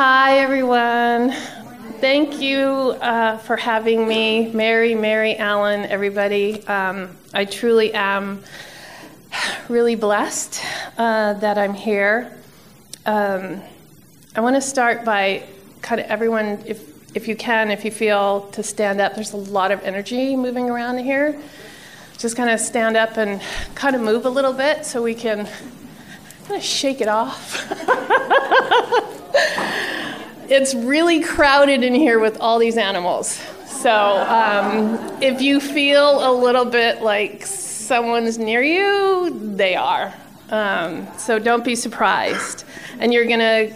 Hi, everyone. Thank you uh, for having me, Mary, Mary Allen, everybody. Um, I truly am really blessed uh, that I'm here. Um, I want to start by kind of everyone, if if you can, if you feel to stand up, there's a lot of energy moving around here. Just kind of stand up and kind of move a little bit so we can of shake it off. it's really crowded in here with all these animals. So um, if you feel a little bit like someone's near you, they are. Um, so don't be surprised. And you're going to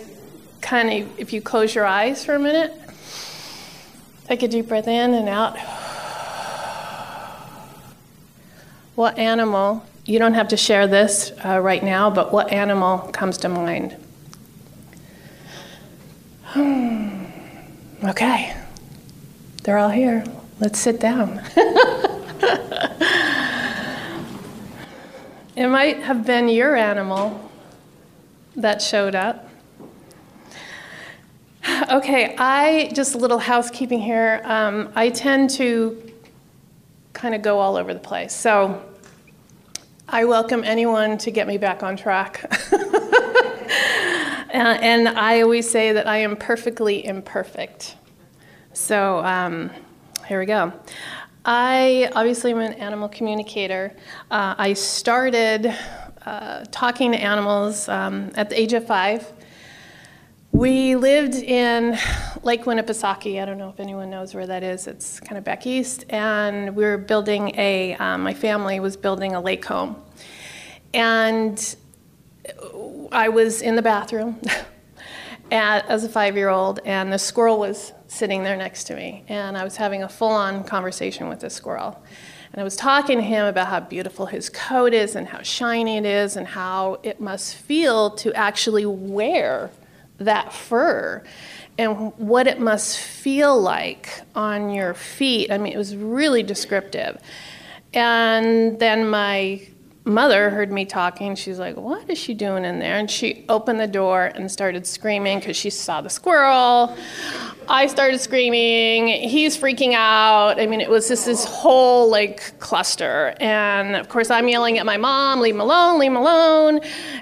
kind of, if you close your eyes for a minute, take a deep breath in and out. What animal, you don't have to share this uh, right now, but what animal comes to mind? okay, they're all here. Let's sit down. it might have been your animal that showed up. Okay, I just a little housekeeping here. Um, I tend to kind of go all over the place. So I welcome anyone to get me back on track. and I always say that I am perfectly imperfect. So um, here we go. I obviously am an animal communicator. Uh, I started uh, talking to animals um, at the age of five. We lived in Lake Winnipesaukee. I don't know if anyone knows where that is. It's kind of back east. And we were building a, um, my family was building a lake home. And I was in the bathroom at, as a five year old, and the squirrel was sitting there next to me. And I was having a full on conversation with the squirrel. And I was talking to him about how beautiful his coat is and how shiny it is and how it must feel to actually wear that fur and what it must feel like on your feet. I mean, it was really descriptive. And then my mother heard me talking. She's like, What is she doing in there? And she opened the door and started screaming because she saw the squirrel. I started screaming. He's freaking out. I mean, it was just this whole like cluster. And of course, I'm yelling at my mom, Leave him alone, leave him alone.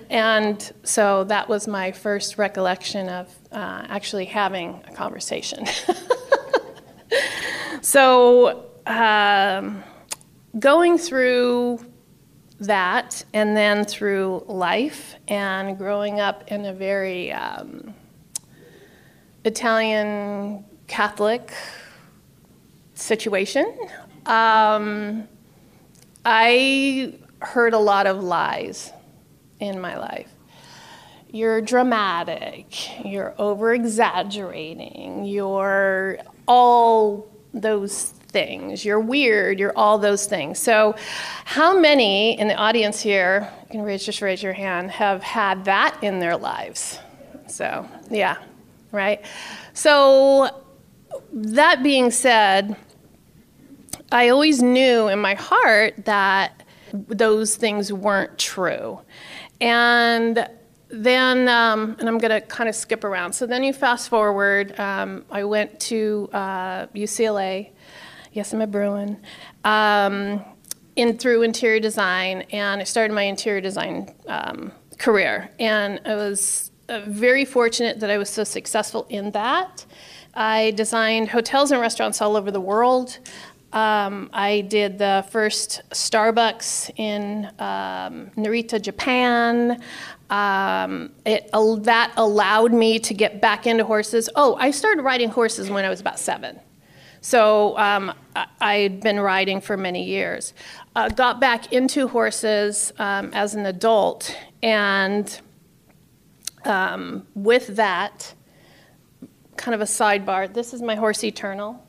And so that was my first recollection of uh, actually having a conversation. so, um, going through that and then through life and growing up in a very um, Italian Catholic situation, um, I heard a lot of lies in my life. You're dramatic, you're over exaggerating, you're all those things. You're weird. You're all those things. So, how many in the audience here, you can raise, just raise your hand, have had that in their lives? So, yeah, right? So, that being said, I always knew in my heart that those things weren't true. And then, um, and I'm going to kind of skip around. So then you fast forward. Um, I went to uh, UCLA Yes, I'm a Bruin. Um, in through interior design, and I started my interior design um, career. And I was uh, very fortunate that I was so successful in that. I designed hotels and restaurants all over the world. Um, I did the first Starbucks in um, Narita, Japan. Um, it, uh, that allowed me to get back into horses. Oh, I started riding horses when I was about seven. So um, I had been riding for many years. Uh, got back into horses um, as an adult and um, with that, kind of a sidebar, this is my horse Eternal.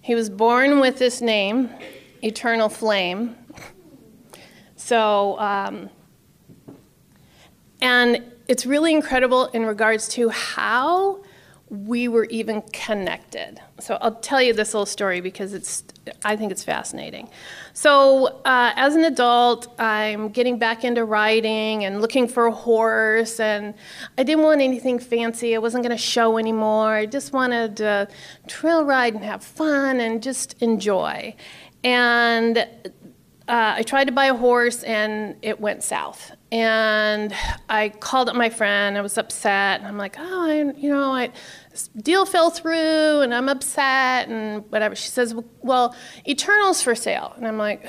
He was born with this name, Eternal Flame. So, um, and it's really incredible in regards to how we were even connected. So I'll tell you this little story because it's I think it's fascinating. So uh, as an adult, I'm getting back into riding and looking for a horse, and I didn't want anything fancy. I wasn't going to show anymore. I just wanted to trail ride and have fun and just enjoy. And uh, I tried to buy a horse, and it went south and I called up my friend. I was upset. And I'm like, oh, I, you know, I, this deal fell through, and I'm upset, and whatever. She says, well, Eternal's for sale, and I'm like,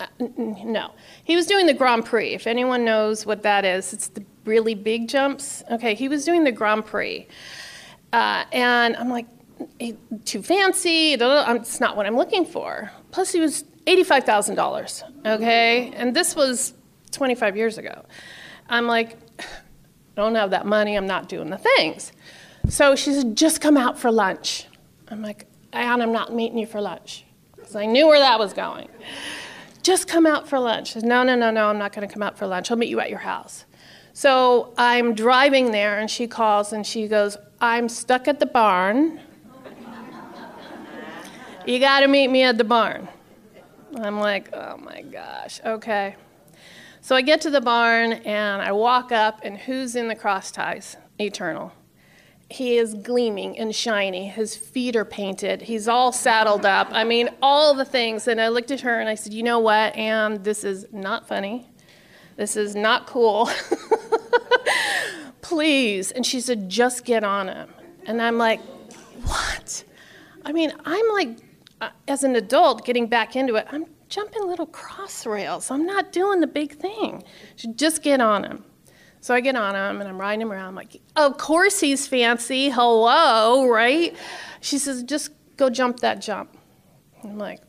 uh, no. He was doing the Grand Prix. If anyone knows what that is, it's the really big jumps. Okay, he was doing the Grand Prix, uh, and I'm like, too fancy. It's not what I'm looking for. Plus, he was eighty-five thousand dollars. Okay, and this was 25 years ago. I'm like, I don't have that money, I'm not doing the things. So she said, just come out for lunch. I'm like, and I'm not meeting you for lunch. Because I knew where that was going. Just come out for lunch. She Says, no, no, no, no, I'm not going to come out for lunch. I'll meet you at your house. So I'm driving there, and she calls and she goes, I'm stuck at the barn. you got to meet me at the barn. I'm like, oh my gosh, okay. So I get to the barn and I walk up, and who's in the cross ties? Eternal. He is gleaming and shiny. His feet are painted. He's all saddled up. I mean, all the things. And I looked at her and I said, You know what, Anne? This is not funny. This is not cool. Please. And she said, Just get on him. And I'm like, What? I mean, I'm like, uh, as an adult getting back into it, I'm jumping little cross rails. I'm not doing the big thing. Should just get on him. So I get on him and I'm riding him around. I'm like, of course he's fancy. Hello, right? She says, just go jump that jump. I'm like,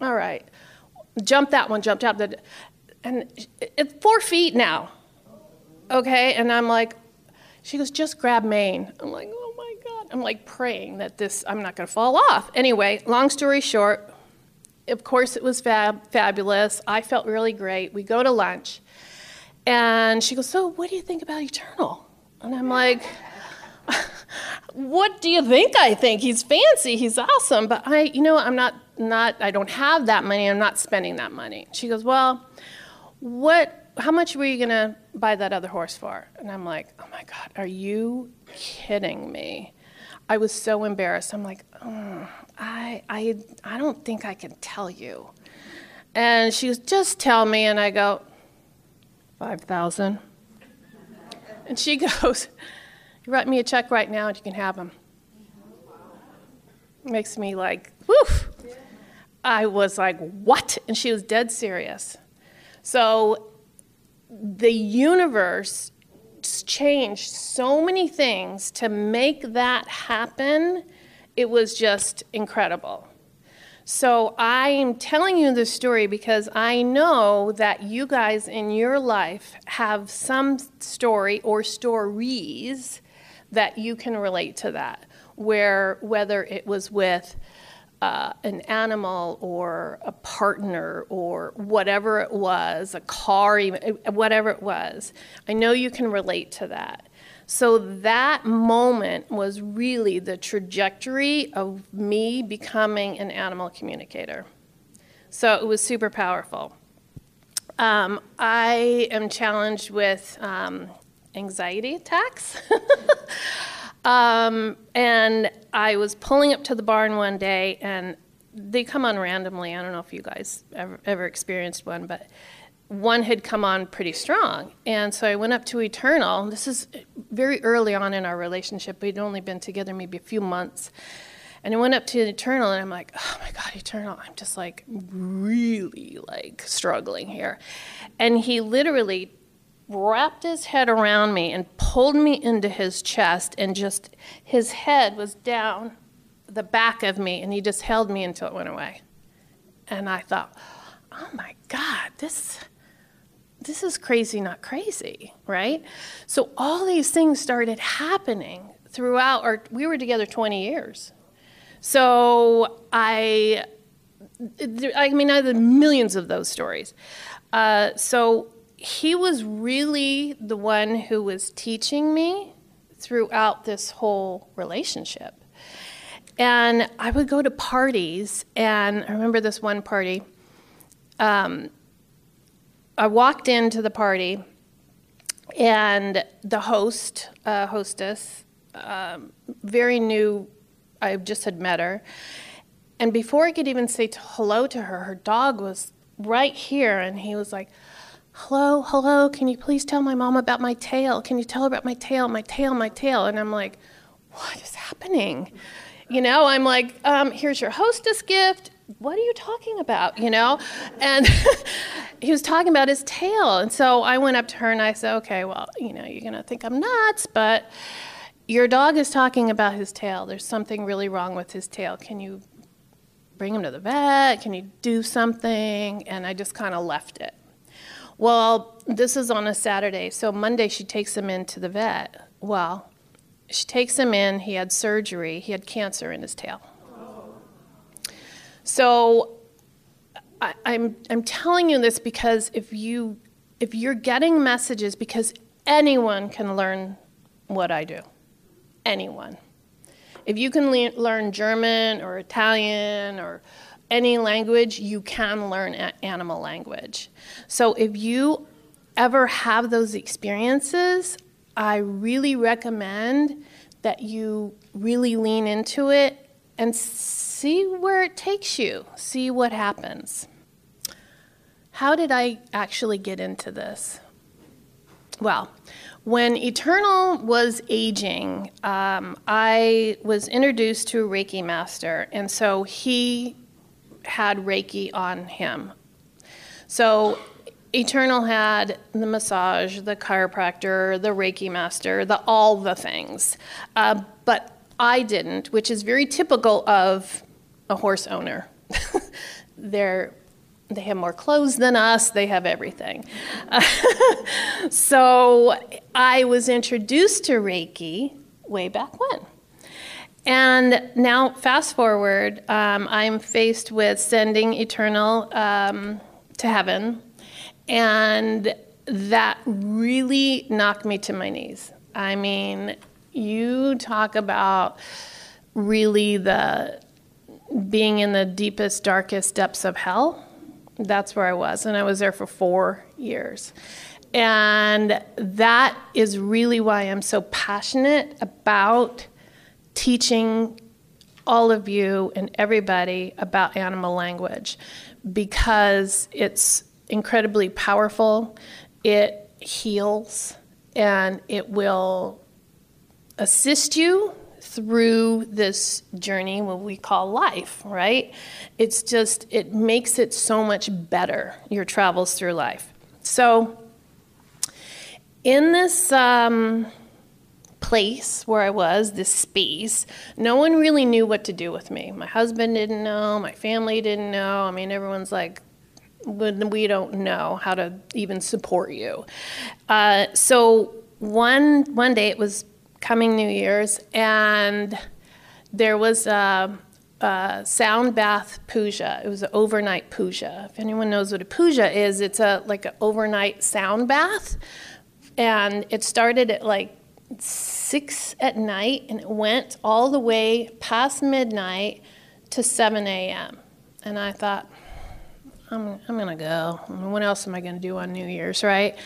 all right. Jump that one, jump that. And it's four feet now. Okay? And I'm like, she goes, just grab mane. I'm like, oh. I'm like praying that this, I'm not going to fall off. Anyway, long story short, of course, it was fab- fabulous. I felt really great. We go to lunch, and she goes, So, what do you think about Eternal? And I'm like, What do you think I think? He's fancy, he's awesome, but I, you know, I'm not, not, I don't have that money, I'm not spending that money. She goes, Well, what, how much were you gonna buy that other horse for? And I'm like, Oh my God, are you kidding me? I was so embarrassed. I'm like, I, I, I don't think I can tell you. And she goes, just tell me. And I go, 5,000. And she goes, you write me a check right now and you can have them. Makes me like, woof. I was like, what? And she was dead serious. So the universe changed so many things to make that happen it was just incredible. So I'm telling you this story because I know that you guys in your life have some story or stories that you can relate to that, where whether it was with uh, an animal or a partner or whatever it was, a car, even, whatever it was, I know you can relate to that. So that moment was really the trajectory of me becoming an animal communicator. So it was super powerful. Um, I am challenged with um, anxiety attacks. um, and I was pulling up to the barn one day, and they come on randomly. I don't know if you guys ever, ever experienced one, but one had come on pretty strong. And so I went up to Eternal. This is very early on in our relationship. We'd only been together maybe a few months. And I went up to Eternal and I'm like, oh my God, Eternal, I'm just like really like struggling here. And he literally wrapped his head around me and pulled me into his chest and just his head was down the back of me and he just held me until it went away. And I thought, oh my God, this this is crazy, not crazy, right? So all these things started happening throughout, or we were together 20 years. So I, I mean, I had millions of those stories. Uh, so he was really the one who was teaching me throughout this whole relationship. And I would go to parties, and I remember this one party. Um, I walked into the party, and the host, uh, hostess, um, very new, I just had met her. And before I could even say hello to her, her dog was right here, and he was like, Hello, hello, can you please tell my mom about my tail? Can you tell her about my tail, my tail, my tail? And I'm like, What is happening? You know, I'm like, um, Here's your hostess gift. What are you talking about? You know? And he was talking about his tail. And so I went up to her and I said, Okay, well, you know, you're going to think I'm nuts, but your dog is talking about his tail. There's something really wrong with his tail. Can you bring him to the vet? Can you do something? And I just kind of left it. Well, this is on a Saturday, so Monday she takes him into the vet. Well, she takes him in, he had surgery, he had cancer in his tail. So I, I'm, I'm telling you this because if you if you're getting messages because anyone can learn what I do. Anyone. If you can le- learn German or Italian or any language, you can learn animal language. So if you ever have those experiences, I really recommend that you really lean into it and see where it takes you, see what happens. How did I actually get into this? Well, when Eternal was aging, um, I was introduced to a Reiki master, and so he had Reiki on him. So Eternal had the massage, the chiropractor, the Reiki master, the all the things, uh, but I didn't, which is very typical of a horse owner. They're they have more clothes than us, they have everything. so I was introduced to Reiki way back when. And now, fast forward, um, I'm faced with sending Eternal um, to heaven, and that really knocked me to my knees. I mean, you talk about really the being in the deepest, darkest depths of hell that's where I was, and I was there for four years. And that is really why I'm so passionate about teaching all of you and everybody about animal language because it's incredibly powerful, it heals, and it will assist you through this journey what we call life right? It's just it makes it so much better your travels through life. So in this um, place where i was this space no one really knew what to do with me my husband didn't know my family didn't know i mean everyone's like we don't know how to even support you uh, so one one day it was coming New Year's, and there was a, a sound bath puja. It was an overnight puja. If anyone knows what a puja is, it's a like an overnight sound bath, and it started at like six at night, and it went all the way past midnight to 7 a.m. And I thought, I'm, I'm going to go. what else am I going to do on New Year's, right?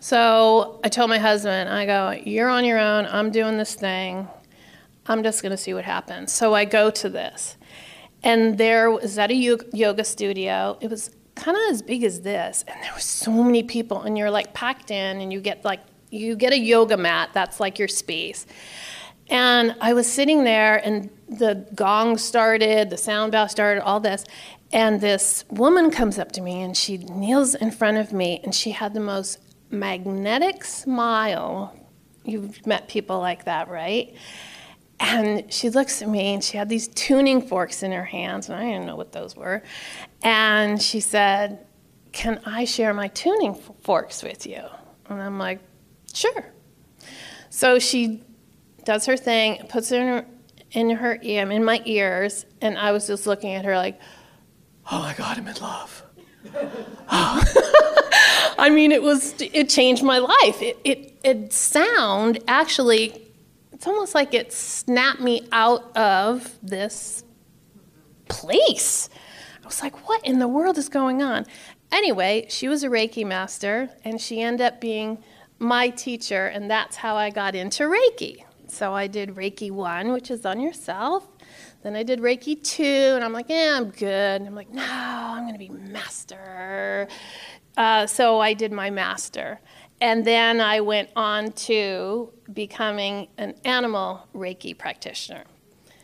So I told my husband, I go, You're on your own. I'm doing this thing. I'm just going to see what happens. So I go to this. And there was at a yoga studio. It was kind of as big as this. And there were so many people. And you're like packed in, and you get like, you get a yoga mat. That's like your space. And I was sitting there, and the gong started, the sound bath started, all this. And this woman comes up to me and she kneels in front of me and she had the most magnetic smile. You've met people like that, right? And she looks at me and she had these tuning forks in her hands, and I didn't know what those were. And she said, Can I share my tuning forks with you? And I'm like, Sure. So she does her thing, puts it in her, in her ear, in my ears, and I was just looking at her like, Oh my God, I'm in love. I mean, it was it changed my life. It it it sound actually it's almost like it snapped me out of this place. I was like, what in the world is going on? Anyway, she was a Reiki master and she ended up being my teacher, and that's how I got into Reiki. So I did Reiki 1, which is on yourself. Then I did Reiki 2, and I'm like, yeah, I'm good. And I'm like, no, I'm going to be master. Uh, so I did my master. And then I went on to becoming an animal Reiki practitioner.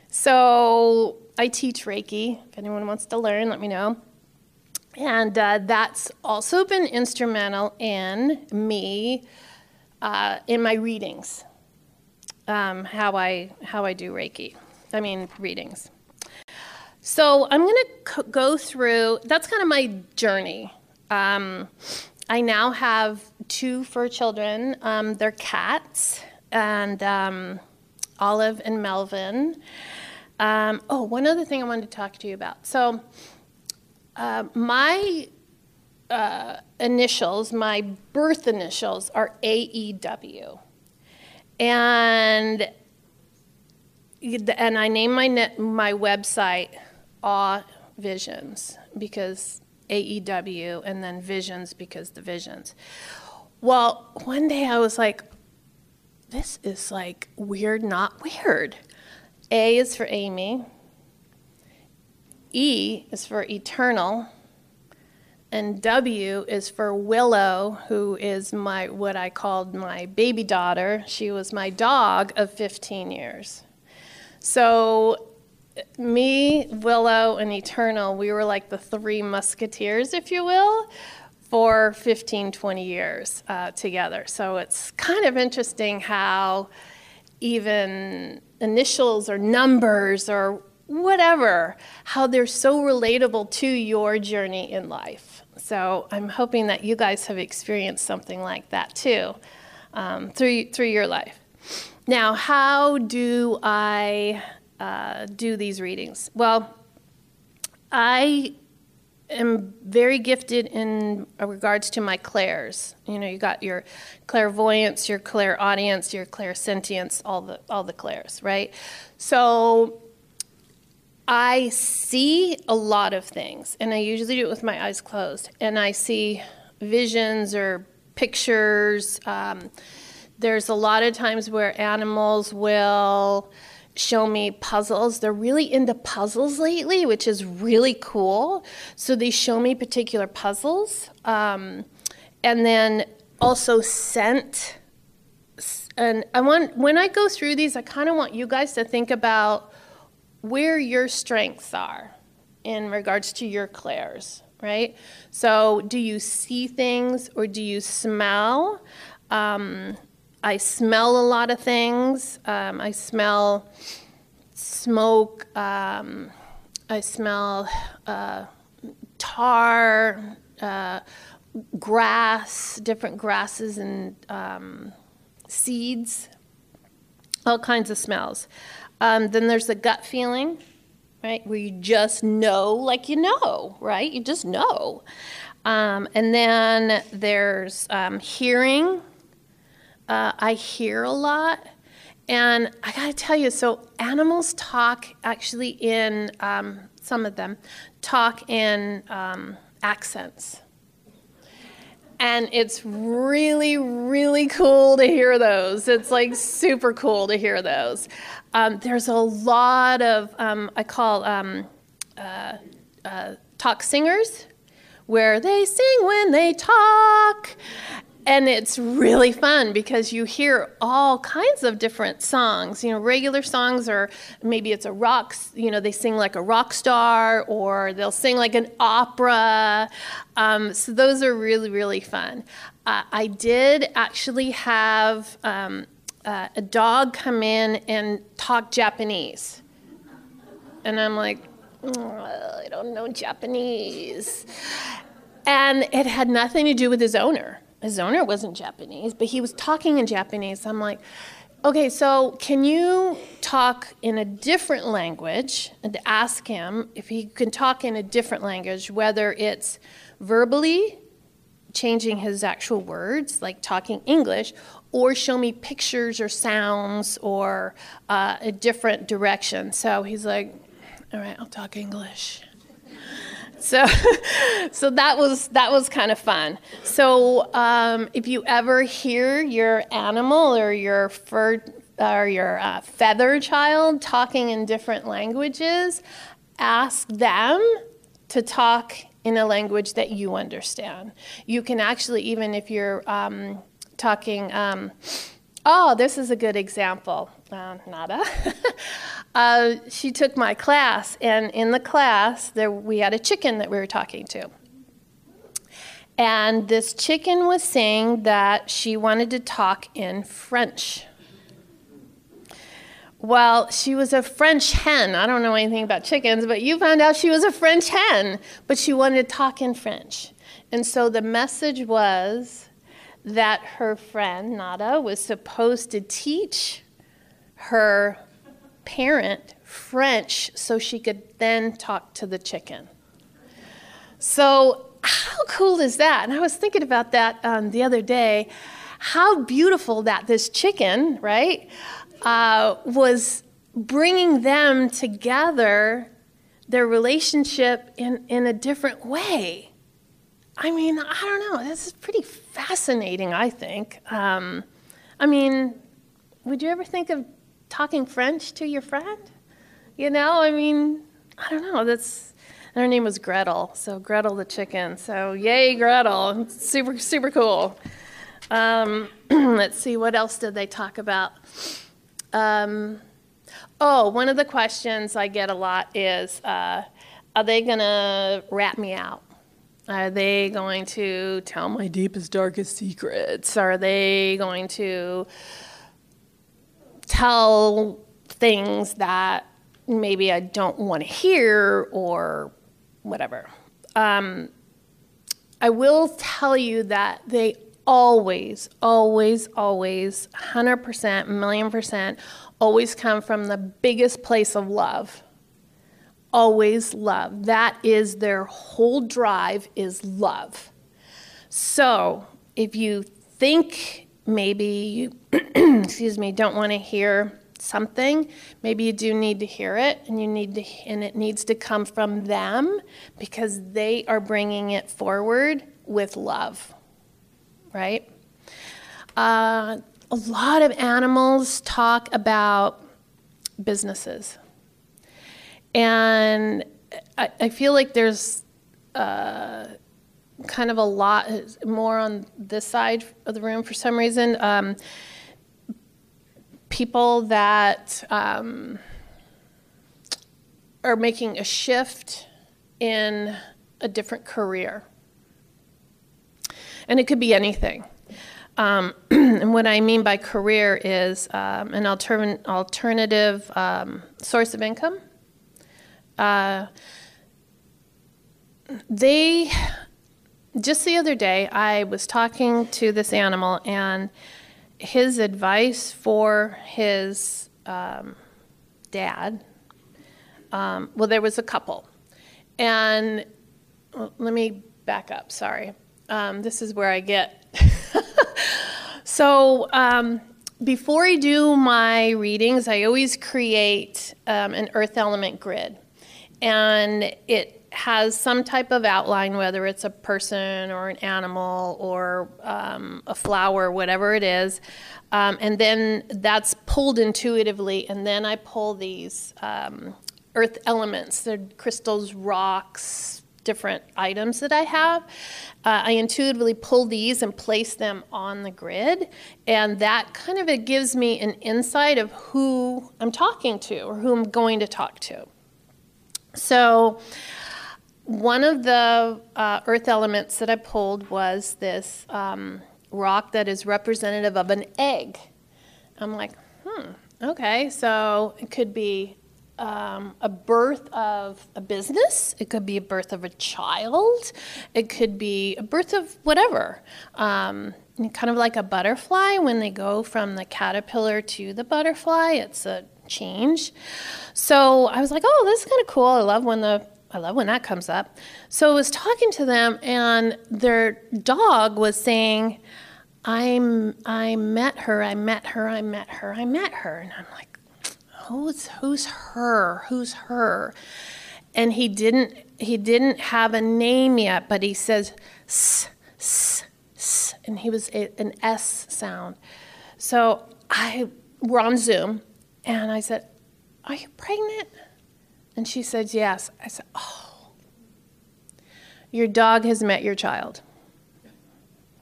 So I teach Reiki. If anyone wants to learn, let me know. And uh, that's also been instrumental in me uh, in my readings, um, how I how I do Reiki. I mean readings. So I'm going to go through. That's kind of my journey. Um, I now have two fur children. Um, they're cats, and um, Olive and Melvin. Um, oh, one other thing I wanted to talk to you about. So, uh, my uh, initials, my birth initials, are AEW, and and I named my net, my website Awe Visions because AEW and then Visions because the Visions. Well, one day I was like, this is like weird, not weird. A is for Aimee. E is for eternal. And W is for Willow, who is my what I called my baby daughter. She was my dog of 15 years. So me, Willow, and Eternal, we were like the three musketeers, if you will, for 15, 20 years uh, together. So it's kind of interesting how even initials or numbers or whatever, how they're so relatable to your journey in life. So I'm hoping that you guys have experienced something like that too um, through, through your life. Now, how do I uh, do these readings? Well, I am very gifted in regards to my clairs. You know, you got your clairvoyance, your clairaudience, your clairsentience, all the all the clairs, right? So I see a lot of things, and I usually do it with my eyes closed. And I see visions or pictures. Um, there's a lot of times where animals will show me puzzles. They're really into puzzles lately, which is really cool. So they show me particular puzzles. Um, and then also scent. And I want when I go through these, I kind of want you guys to think about where your strengths are in regards to your clairs, right? So, do you see things or do you smell? Um, I smell a lot of things. Um, I smell smoke. Um, I smell uh, tar, uh, grass, different grasses and um, seeds, all kinds of smells. Um, then there's the gut feeling, right, where you just know, like you know, right? You just know. Um, and then there's um, hearing. Uh, I hear a lot. And I gotta tell you, so animals talk actually in, um, some of them talk in um, accents. And it's really, really cool to hear those. It's like super cool to hear those. Um, there's a lot of, um, I call um, uh, uh, talk singers, where they sing when they talk. And it's really fun because you hear all kinds of different songs. You know, regular songs, or maybe it's a rock, you know, they sing like a rock star, or they'll sing like an opera. Um, so those are really, really fun. Uh, I did actually have um, uh, a dog come in and talk Japanese. And I'm like, oh, I don't know Japanese. and it had nothing to do with his owner. His owner wasn't Japanese, but he was talking in Japanese. I'm like, okay, so can you talk in a different language? And ask him if he can talk in a different language, whether it's verbally changing his actual words, like talking English, or show me pictures or sounds or uh, a different direction. So he's like, all right, I'll talk English. So, so that was that was kind of fun. So, um, if you ever hear your animal or your fur or your uh, feather child talking in different languages, ask them to talk in a language that you understand. You can actually, even if you're um, talking, um, oh, this is a good example. Nada. uh, she took my class, and in the class, there we had a chicken that we were talking to. And this chicken was saying that she wanted to talk in French. Well, she was a French hen. I don't know anything about chickens, but you found out she was a French hen, but she wanted to talk in French. And so the message was that her friend, Nada, was supposed to teach her parent French so she could then talk to the chicken. So, how cool is that? And I was thinking about that um, the other day. How beautiful that this chicken, right, uh, was bringing them together, their relationship in, in a different way. I mean, I don't know. This is pretty fascinating, I think. Um, I mean, would you ever think of talking French to your friend? You know, I mean, I don't know. That's her name was Gretel, so Gretel the chicken. So yay, Gretel! Super, super cool. Um, let's see, what else did they talk about? Um, oh, one of the questions I get a lot is, uh, are they gonna rat me out? Are they going to tell my deepest, darkest secrets? Are they going to tell things that maybe I don't want to hear or whatever. Um, I will tell you that they always, always, always, 100%, million percent, always come from the biggest place of love. Always love. That is their whole drive is love. So if you think maybe you excuse me, don't want to hear something, maybe you do need to hear it and you need to and it needs to come from them because they are bringing it forward with love. Right? Uh, a lot of animals talk about businesses. And I, I feel like there's uh, kind of a lot more on this side of the room for some reason. Um, people that um, are making a shift in a different career. And it could be anything. Um, and what I mean by career is um, an altern- alternative um, source of income. Uh, they, just the other day, I was talking to this animal, and his advice for his um, dad, um, well, there was a couple. And well, let me back up, sorry. Um, this is where I get. so, um, before I do my readings, I always create um, an earth element grid. And it has some type of outline, whether it's a person or an animal or um, a flower, whatever it is. Um, and then that's pulled intuitively, and then I pull these um, earth elements, the crystals, rocks, different items that I have. Uh, I intuitively pull these and place them on the grid, and that kind of it gives me an insight of who I'm talking to or who I'm going to talk to. So, one of the uh, earth elements that I pulled was this um, rock that is representative of an egg. I'm like, hmm, okay, so it could be um, a birth of a business, it could be a birth of a child, it could be a birth of whatever. Um, kind of like a butterfly, when they go from the caterpillar to the butterfly, it's a change. So I was like, oh, this is kind of cool. I love when the I love when that comes up. So I was talking to them, and their dog was saying, "I'm I met her. I met her. I met her. I met her." And I'm like, "Who's who's her? Who's her?" And he didn't he didn't have a name yet, but he says, "S s s," and he was a, an S sound. So I we're on Zoom, and I said, "Are you pregnant?" And she said, Yes. I said, Oh, your dog has met your child,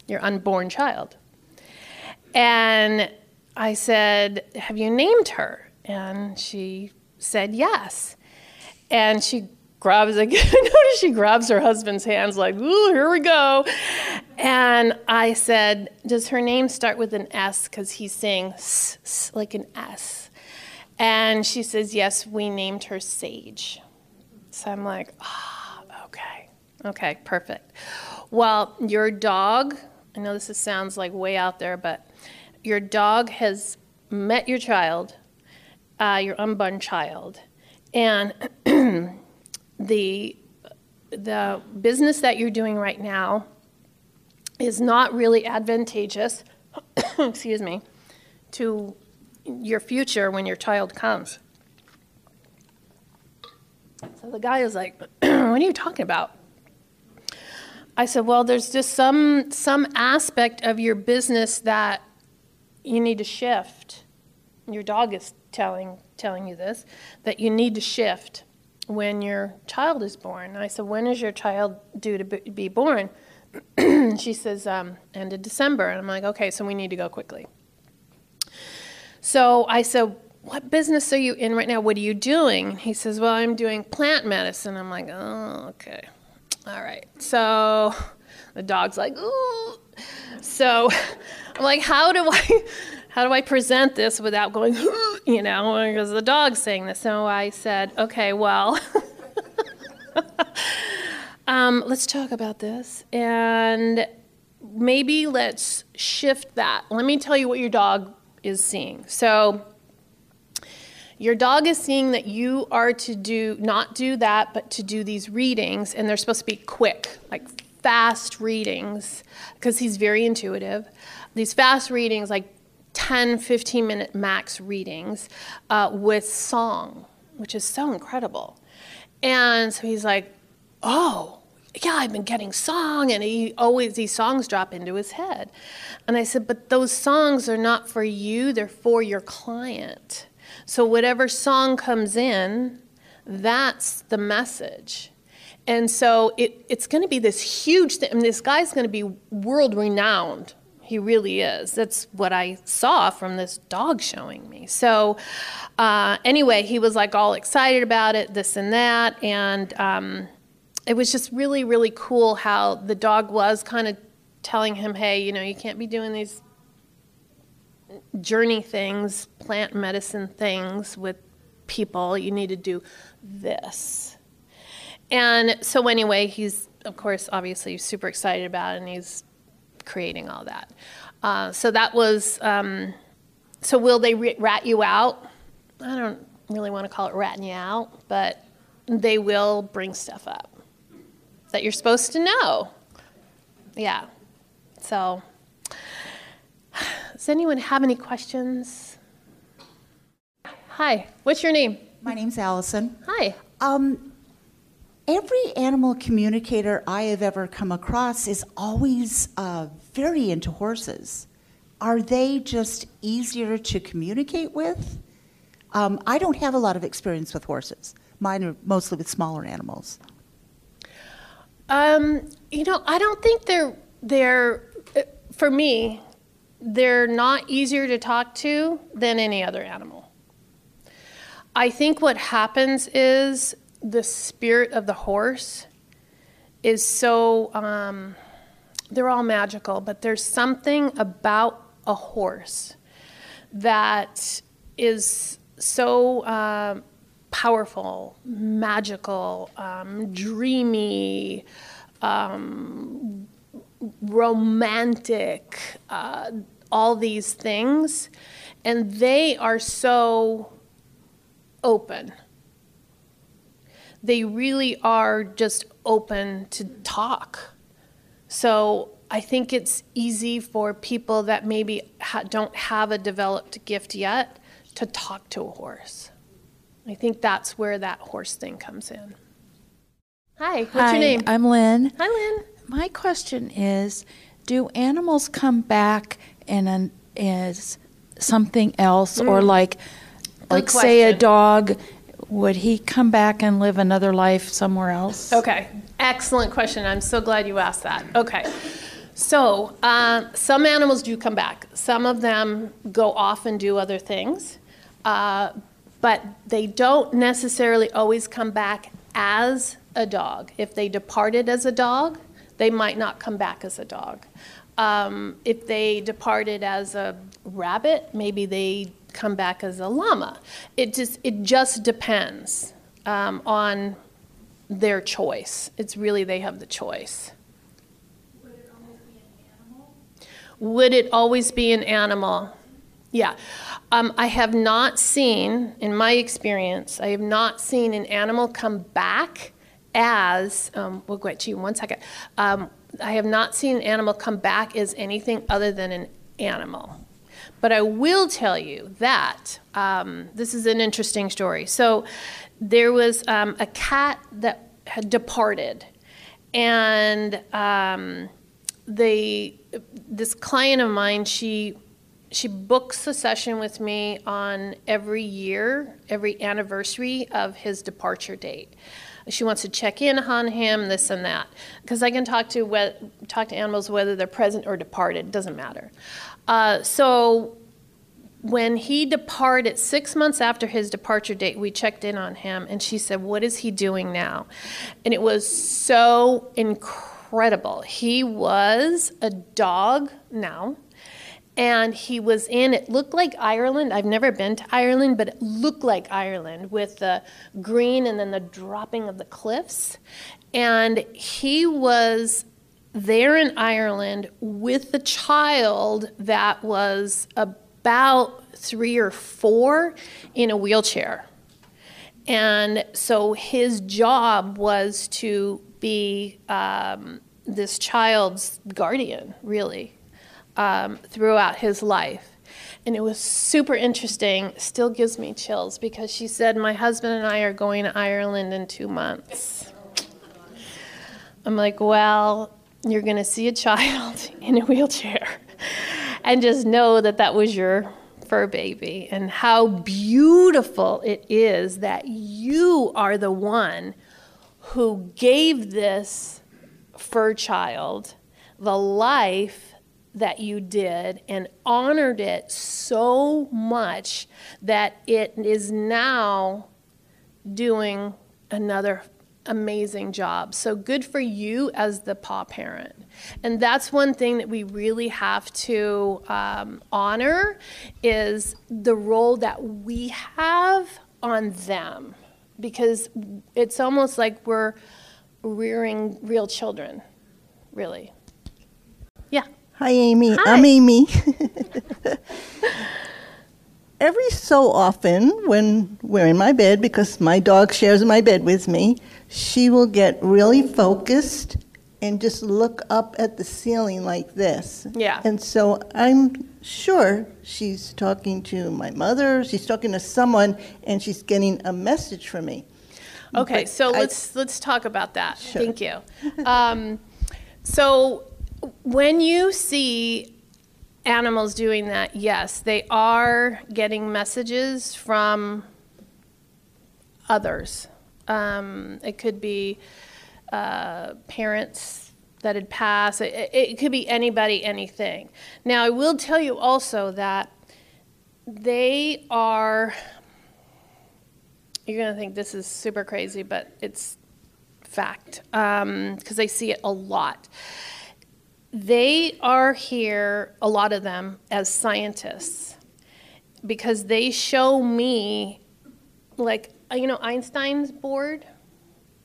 your unborn child. And I said, Have you named her? And she said, Yes. And she grabs again. Notice she grabs her husband's hands, like, Ooh, here we go. And I said, Does her name start with an S? Because he's saying s, s, like an S. And she says, Yes, we named her Sage. So I'm like, Ah, oh, okay. Okay, perfect. Well, your dog, I know this sounds like way out there, but your dog has met your child, uh, your unborn child, and the the business that you're doing right now is not really advantageous. excuse me, to your future when your child comes. So the guy is like, What are you talking about? I said, Well, there's just some, some aspect of your business that you need to shift. Your dog is telling, telling you this, that you need to shift when your child is born. I said, When is your child due to be born? she says, um, End of December. And I'm like, Okay, so we need to go quickly. So I said, What business are you in right now? What are you doing? He says, Well, I'm doing plant medicine. I'm like, Oh, okay. All right. So the dog's like, Ooh. So I'm like, How do I. How do I present this without going, you know, because the dog's saying this? So I said, okay, well, um, let's talk about this. And maybe let's shift that. Let me tell you what your dog is seeing. So your dog is seeing that you are to do not do that, but to do these readings, and they're supposed to be quick, like fast readings, because he's very intuitive. These fast readings, like 10, 15 minute max readings uh, with song, which is so incredible. And so he's like, oh, yeah, I've been getting song, and he always these songs drop into his head. And I said, but those songs are not for you; they're for your client. So whatever song comes in, that's the message. And so it, it's going to be this huge thing. I mean, this guy's going to be world renowned. He really is. That's what I saw from this dog showing me. So, uh, anyway, he was like all excited about it, this and that. And um, it was just really, really cool how the dog was kind of telling him, hey, you know, you can't be doing these journey things, plant medicine things with people. You need to do this. And so, anyway, he's, of course, obviously super excited about it and he's creating all that. Uh, so, that was, um, so will they rat you out? I don't really want to call it ratting you out, but they will bring stuff up that you're supposed to know. Yeah. So, does anyone have any questions? Hi, what's your name? My name's Allison. Hi. Um, every animal communicator I have ever come across is always uh, very into horses. Are they just easier to communicate with? Um, I don't have a lot of experience with horses. Mine are mostly with smaller animals. Um, you know, I don't think they're they're for me they're not easier to talk to than any other animal. I think what happens is the spirit of the horse is so um, they're all magical, but there's something about a horse that is so uh, powerful, magical, um, dreamy, um, romantic, uh, all these things. And they are so open. They really are just open to talk. So I think it's easy for people that maybe ha- don't have a developed gift yet to talk to a horse. I think that's where that horse thing comes in. Hi, what's Hi, your name? I'm Lynn. Hi, Lynn. My question is Do animals come back in an, as something else? Or like, like say a dog, would he come back and live another life somewhere else? Okay, excellent question. I'm so glad you asked that. Okay, so uh, some animals do come back. Some of them go off and do other things, uh, but they don't necessarily always come back as a dog. If they departed as a dog, they might not come back as a dog. Um, if they departed as a rabbit, maybe they come back as a llama. It just it just depends um, on their choice. It's really they have the choice. Would it always be an animal? Would it always be an animal? Yeah. Um, I have not seen, in my experience, I have not seen an animal come back as, um, we'll get to you one second. Um, I have not seen an animal come back as anything other than an animal. But I will tell you that um, this is an interesting story. So there was um, a cat that had departed, and um, they, this client of mine, she she books a session with me on every year, every anniversary of his departure date. She wants to check in on him, this and that, because I can talk to whe- talk to animals whether they're present or departed. Doesn't matter. Uh, so when he departed, six months after his departure date, we checked in on him, and she said, "What is he doing now?" And it was so incredible. He was a dog now and he was in it looked like ireland i've never been to ireland but it looked like ireland with the green and then the dropping of the cliffs. And he was there in ireland with a child that was about three or four in a wheelchair. And so his job was to be um, this child's guardian really um, throughout his life. And it was super interesting, still gives me chills because she said, My husband and I are going to Ireland in two months. I'm like, Well, you're going to see a child in a wheelchair. And just know that that was your fur baby and how beautiful it is that you are the one who gave this fur child the life that you did and honored it so much that it is now doing another amazing job. So good for you as the paw parent. And that's one thing that we really have to um, honor is the role that we have on them because it's almost like we're rearing real children, really. Yeah. Hi, Aimee. Hi. I'm Amy. Every so often, when we're in my bed, because my dog shares my bed with me, she will get really focused and just look up at the ceiling like this. Yeah. And so I'm sure she's talking to my mother, she's talking to someone, and she's getting a message from me. Okay, But so I- let's let's talk about that. Sure. Thank you. Um, so when you see animals doing that, yes, they are getting messages from others. Um, it could be uh, parents that had passed. It, it- could be anybody, anything. Now, I will tell you also that they are you're going to think this is super crazy, but it's fact because I see it a lot. They are here, a lot of them, as scientists because they show me like uh, you know, Einstein's board,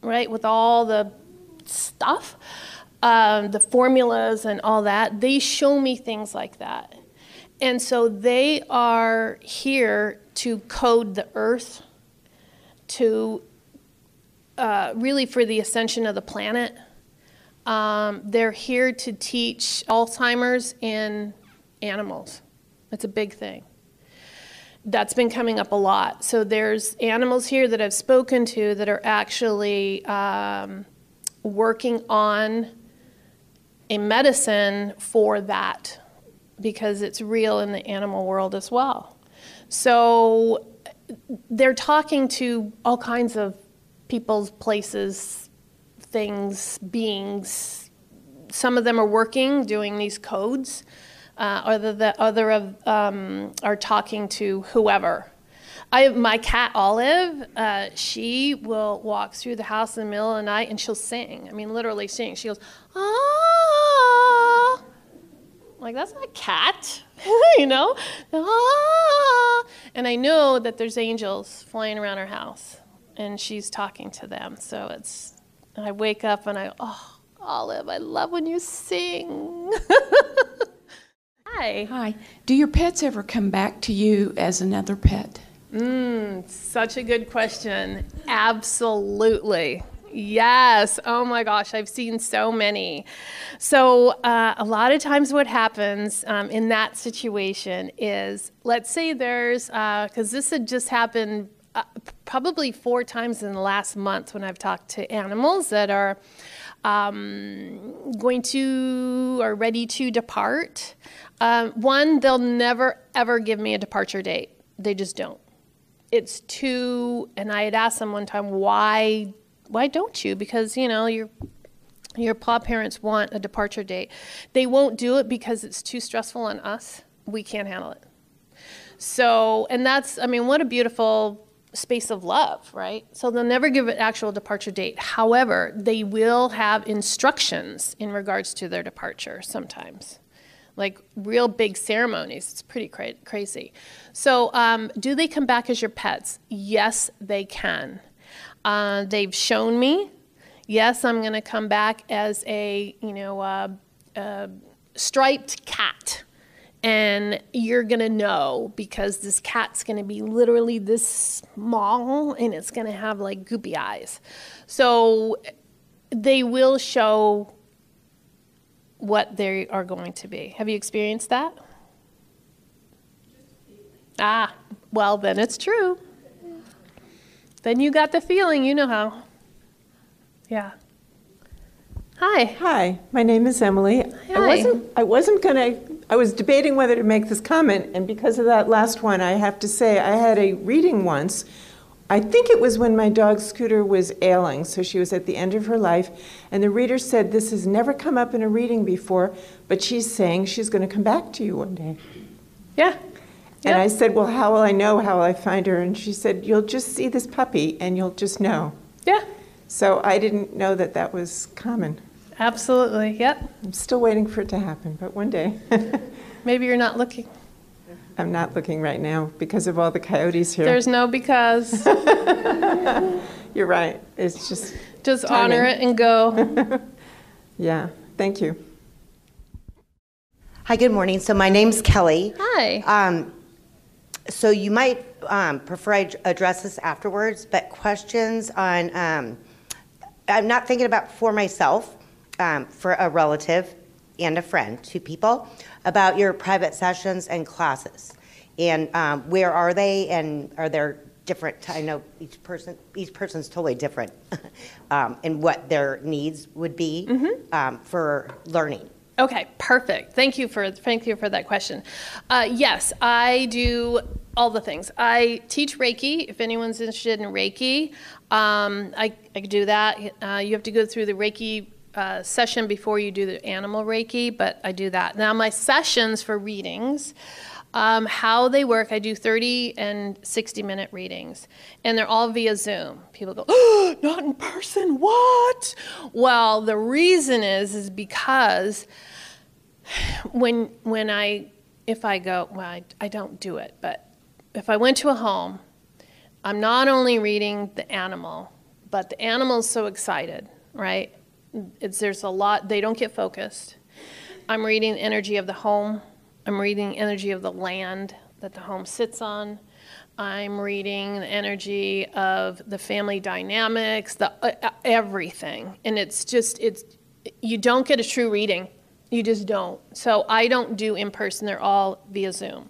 right, with all the stuff, um, the formulas and all that. They show me things like that. And so they are here to code the earth, to uh, really for the ascension of the planet. Um, they're here to teach Alzheimer's in animals. That's a big thing. That's been coming up a lot. So there's animals here that I've spoken to that are actually um, working on a medicine for that because it's real in the animal world as well. So they're talking to all kinds of people's places, things, beings. Some of them are working, doing these codes. Uh, other the other of um, are talking to whoever. I my cat Olive, uh, she will walk through the house in the middle of the night and she'll sing. I mean, literally sing. She goes, ah, like that's not a cat, you know, ah. And I know that there's angels flying around her house and she's talking to them. So it's, I wake up and I, oh, Olive, I love when you sing. Hi. Hi. Do your pets ever come back to you as another pet? Mm, such a good question. Absolutely. Yes. Oh my gosh, I've seen so many. So, uh, a lot of times, what happens um, in that situation is let's say there's, because uh, this had just happened uh, probably four times in the last month when I've talked to animals that are um, going to, are ready to depart. Um, one, they'll never ever give me a departure date. They just don't. It's too, and I had asked them one time, why, why don't you? Because, you know, your your paw parents want a departure date. They won't do it because it's too stressful on us. We can't handle it. So, and that's, I mean, what a beautiful space of love, right? So they'll never give an actual departure date. However, they will have instructions in regards to their departure sometimes, like real big ceremonies. It's pretty cra- crazy. So, um, do they come back as your pets? Yes, they can. Uh, they've shown me. Yes, I'm going to come back as a you know uh, uh, striped cat and you're going to know because this cat's going to be literally this small and it's going to have like goopy eyes. So they will show what they are going to be. Have you experienced that? Ah, well, then it's true. Then you got the feeling, you know how. Yeah. Hi. Hi, my name is Emily. Hi. I wasn't I wasn't going to I was debating whether to make this comment and because of that last one I have to say I had a reading once. I think it was when my dog Scooter was ailing, so she was at the end of her life, and the reader said this has never come up in a reading before, but she's saying she's going to come back to you one day. Yeah. And Yep. I said, "Well, how will I know? How will I find her?" And she said, "You'll just see this puppy and you'll just know." Yeah. So I didn't know that that was common. Absolutely. Yep. I'm still waiting for it to happen, but one day. Maybe you're not looking. I'm not looking right now because of all the coyotes here. There's no because. You're right. It's just, Just honor it and go. yeah. Thank you. Hi, good morning. So my name's Kelly. Hi. Um, so you might um, prefer I address this afterwards, but questions on, um, I'm not thinking about for myself, um, for a relative and a friend, two people, about your private sessions and classes. And um, where are they and are there different, I know each person, each person's totally different um, and what their needs would be um, for learning. Okay, perfect. Thank you for thank you for that question. Uh, yes, I do all the things. I teach Reiki. If anyone's interested in Reiki, um, I, I could do that. Uh, you have to go through the Reiki uh, session before you do the animal Reiki, but I do that. Now my sessions for readings. Um, how they work, I do 30 and 60 minute readings, and they're all via Zoom. People go, oh, not in person, what? Well, the reason is, is because when when I if I go well I, I don't do it but if I went to a home I'm not only reading the animal, but the animal's so excited, right? It's, there's a lot, they don't get focused. I'm reading energy of the home. I'm reading energy of the land that the home sits on. I'm reading the energy of the family dynamics, the uh, everything. And it's just it's you don't get a true reading. You just don't. So I don't do in person. They're all via Zoom.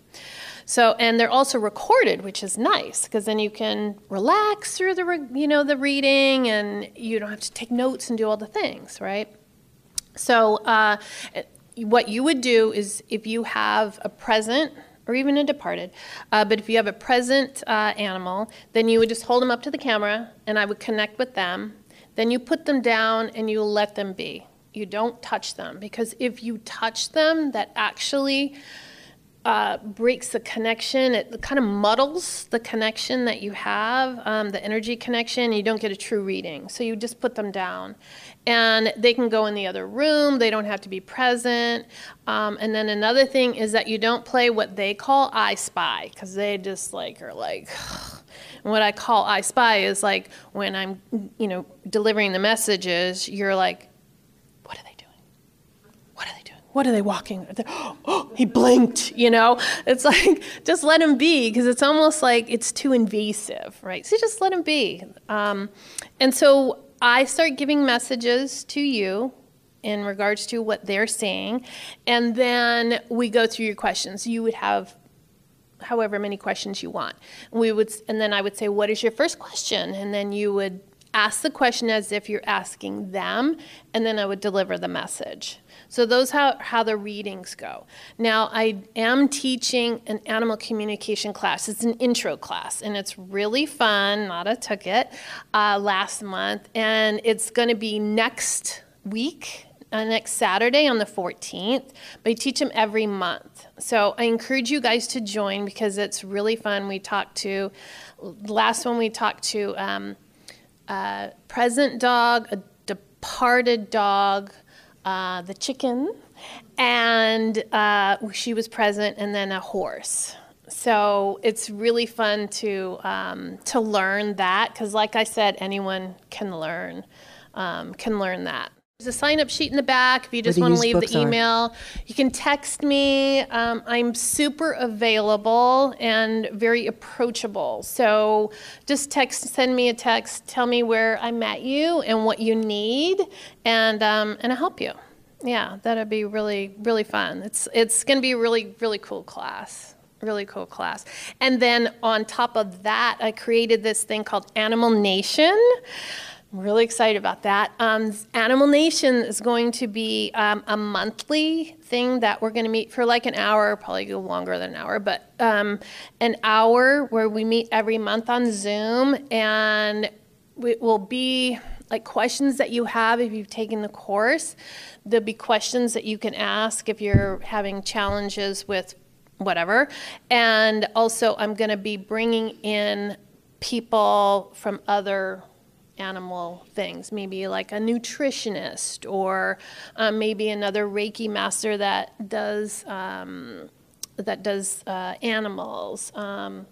So and they're also recorded, which is nice because then you can relax through the re- you know the reading and you don't have to take notes and do all the things, right? So uh, what you would do is if you have a present or even a departed. Uh, but if you have a present uh, animal, then you would just hold them up to the camera and I would connect with them. Then you put them down and you let them be. You don't touch them because if you touch them, that actually uh, breaks the connection. It kind of muddles the connection that you have, um, the energy connection. You don't get a true reading. So you just put them down. And they can go in the other room, they don't have to be present. Um, and then another thing is that you don't play what they call I spy, because they just like are like, and what I call I spy is like when I'm, you know, delivering the messages, you're like, what are they walking? Oh, he blinked, you know? It's like, just let him be, because it's almost like it's too invasive, right? So just let him be. Um, and so I start giving messages to you in regards to what they're saying, and then we go through your questions. You would have however many questions you want. We would, and then I would say, "What is your first question?" And then you would ask the question as if you're asking them, and then I would deliver the message. So those how how the readings go. Now I am teaching an animal communication class. It's an intro class, and it's really fun. Nada took it uh, last month, and it's going to be next week. Uh, next Saturday on the 14th, but I teach them every month. So I encourage you guys to join because it's really fun. We talked to, last one we talked to um, a present dog, a departed dog, uh, the chicken, and uh, she was present, and then a horse. So it's really fun to um, to learn that because, like I said, anyone can learn um, can learn that. There's a sign up sheet in the back if you just want to leave the email. Are. You can text me. Um, I'm super available and very approachable. So just text, send me a text, tell me where I met you and what you need, and, um, and I'll help you. Yeah, that'd be really, really fun. It's, it's going to be a really, really cool class. Really cool class. And then on top of that, I created this thing called Animal Nation. I'm really excited about that. Um, Animal Nation is going to be um, a monthly thing that we're going to meet for like an hour, probably longer than an hour, but um, an hour where we meet every month on Zoom, and it will be like questions that you have if you've taken the course. There'll be questions that you can ask if you're having challenges with whatever, and also I'm going to be bringing in people from other animal things, maybe like a nutritionist or um, maybe another Reiki master that does um, that does uh, animals. Um,